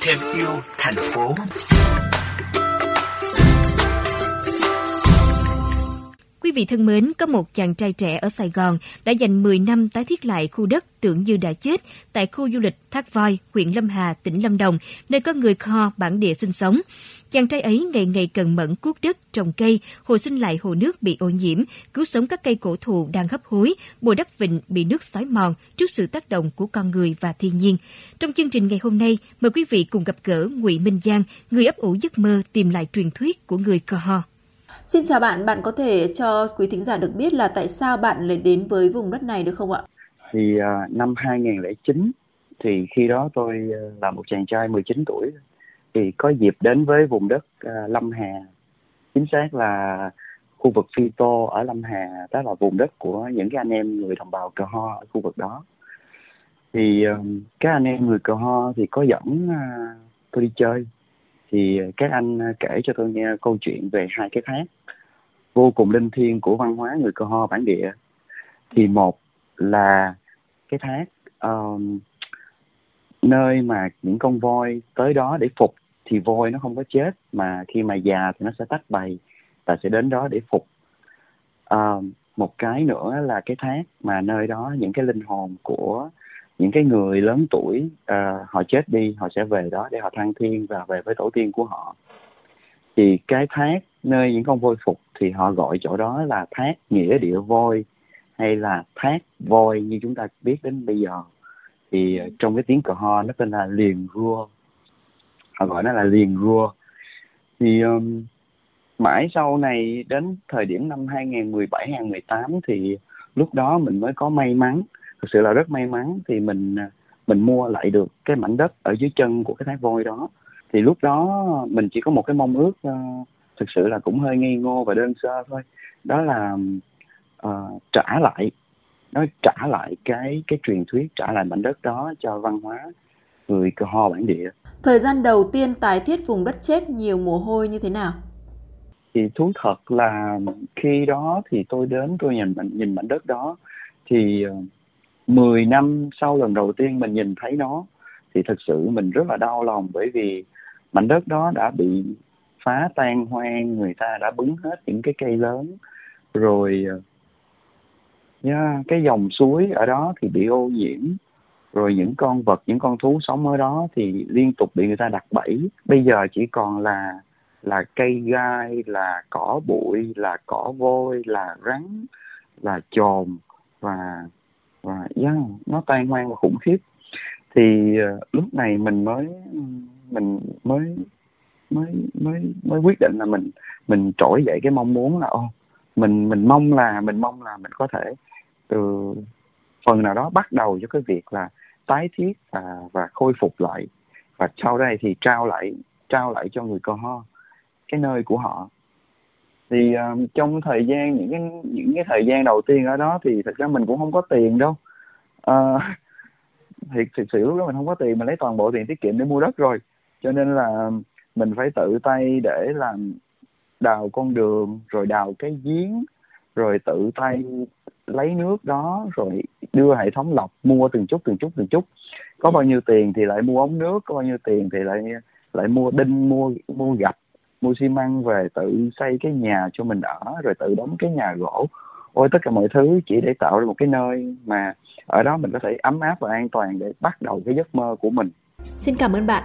thêm yêu thành phố. Vị thân mến, có một chàng trai trẻ ở Sài Gòn đã dành 10 năm tái thiết lại khu đất tưởng như đã chết tại khu du lịch Thác Voi, huyện Lâm Hà, tỉnh Lâm Đồng, nơi có người Kho bản địa sinh sống. Chàng trai ấy ngày ngày cần mẫn cuốc đất, trồng cây, hồi sinh lại hồ nước bị ô nhiễm, cứu sống các cây cổ thụ đang hấp hối, bồi đắp vịnh bị nước xói mòn trước sự tác động của con người và thiên nhiên. Trong chương trình ngày hôm nay, mời quý vị cùng gặp gỡ Ngụy Minh Giang, người ấp ủ giấc mơ tìm lại truyền thuyết của người Kho. Xin chào bạn, bạn có thể cho quý thính giả được biết là tại sao bạn lại đến với vùng đất này được không ạ? Thì uh, năm 2009 thì khi đó tôi uh, là một chàng trai 19 tuổi. Thì có dịp đến với vùng đất uh, Lâm Hà. Chính xác là khu vực Phi Tô ở Lâm Hà đó là vùng đất của những cái anh em người đồng bào Cờ Ho ở khu vực đó. Thì uh, các anh em người Cờ Ho thì có dẫn uh, tôi đi chơi thì các anh à, kể cho tôi nghe câu chuyện về hai cái thác. Vô cùng linh thiêng của văn hóa người Cơ Ho bản địa. Thì một là cái thác um, nơi mà những con voi tới đó để phục thì voi nó không có chết mà khi mà già thì nó sẽ tách bầy và sẽ đến đó để phục. Um, một cái nữa là cái thác mà nơi đó những cái linh hồn của những cái người lớn tuổi uh, họ chết đi họ sẽ về đó để họ thăng thiên và về với tổ tiên của họ. Thì cái thác nơi những con voi phục thì họ gọi chỗ đó là thác nghĩa địa voi hay là thác voi như chúng ta biết đến bây giờ. Thì à, trong cái tiếng cờ ho nó tên là liền rua. Họ gọi nó là liền rua. Thì um, mãi sau này đến thời điểm năm 2017 2018 thì lúc đó mình mới có may mắn thực sự là rất may mắn thì mình mình mua lại được cái mảnh đất ở dưới chân của cái thác voi đó. Thì lúc đó mình chỉ có một cái mong ước uh, thực sự là cũng hơi nghi ngô và đơn sơ thôi. Đó là uh, trả lại nó trả lại cái cái truyền thuyết trả lại mảnh đất đó cho văn hóa người cờ ho bản địa. Thời gian đầu tiên tái thiết vùng đất chết nhiều mồ hôi như thế nào? Thì thú thật là khi đó thì tôi đến tôi nhìn nhìn mảnh đất đó thì uh, 10 năm sau lần đầu tiên mình nhìn thấy nó thì thực sự mình rất là đau lòng bởi vì mảnh đất đó đã bị phá tan hoang người ta đã bứng hết những cái cây lớn. Rồi ờ, yeah, cái dòng suối ở đó thì bị ô nhiễm. Rồi những con vật những con thú sống ở đó thì liên tục bị người ta đặt bẫy. Bây giờ chỉ còn là là cây gai là cỏ bụi là cỏ vôi là rắn là chồn và và yeah, nó tan hoang và khủng khiếp. Thì uh, lúc này mình mới mình mới mới mới mới quyết định là mình mình trỗi dậy cái mong muốn là ô mình mình mong là mình mong là mình có thể từ phần nào đó bắt đầu cho cái việc là tái thiết và và khôi phục lại. Và sau đây thì trao lại trao lại cho người cơ ho cái nơi của họ thì um, trong thời gian những cái những cái thời gian đầu tiên ở đó thì thật ra mình cũng không có tiền đâu. Uh, thì thực sự lúc đó mình không có tiền mình lấy toàn bộ tiền tiết kiệm để mua đất rồi. Cho nên là mình phải tự tay để làm đào con đường rồi đào cái giếng rồi tự tay lấy nước đó rồi đưa hệ thống lọc mua từng chút từng chút từng chút. Có bao nhiêu tiền thì lại mua ống nước có bao nhiêu tiền thì lại lại mua đinh mua mua gạch mua xi măng về tự xây cái nhà cho mình ở, rồi tự đóng cái nhà gỗ. Ôi, tất cả mọi thứ chỉ để tạo ra một cái nơi mà ở đó mình có thể ấm áp và an toàn để bắt đầu cái giấc mơ của mình. Xin cảm ơn bạn.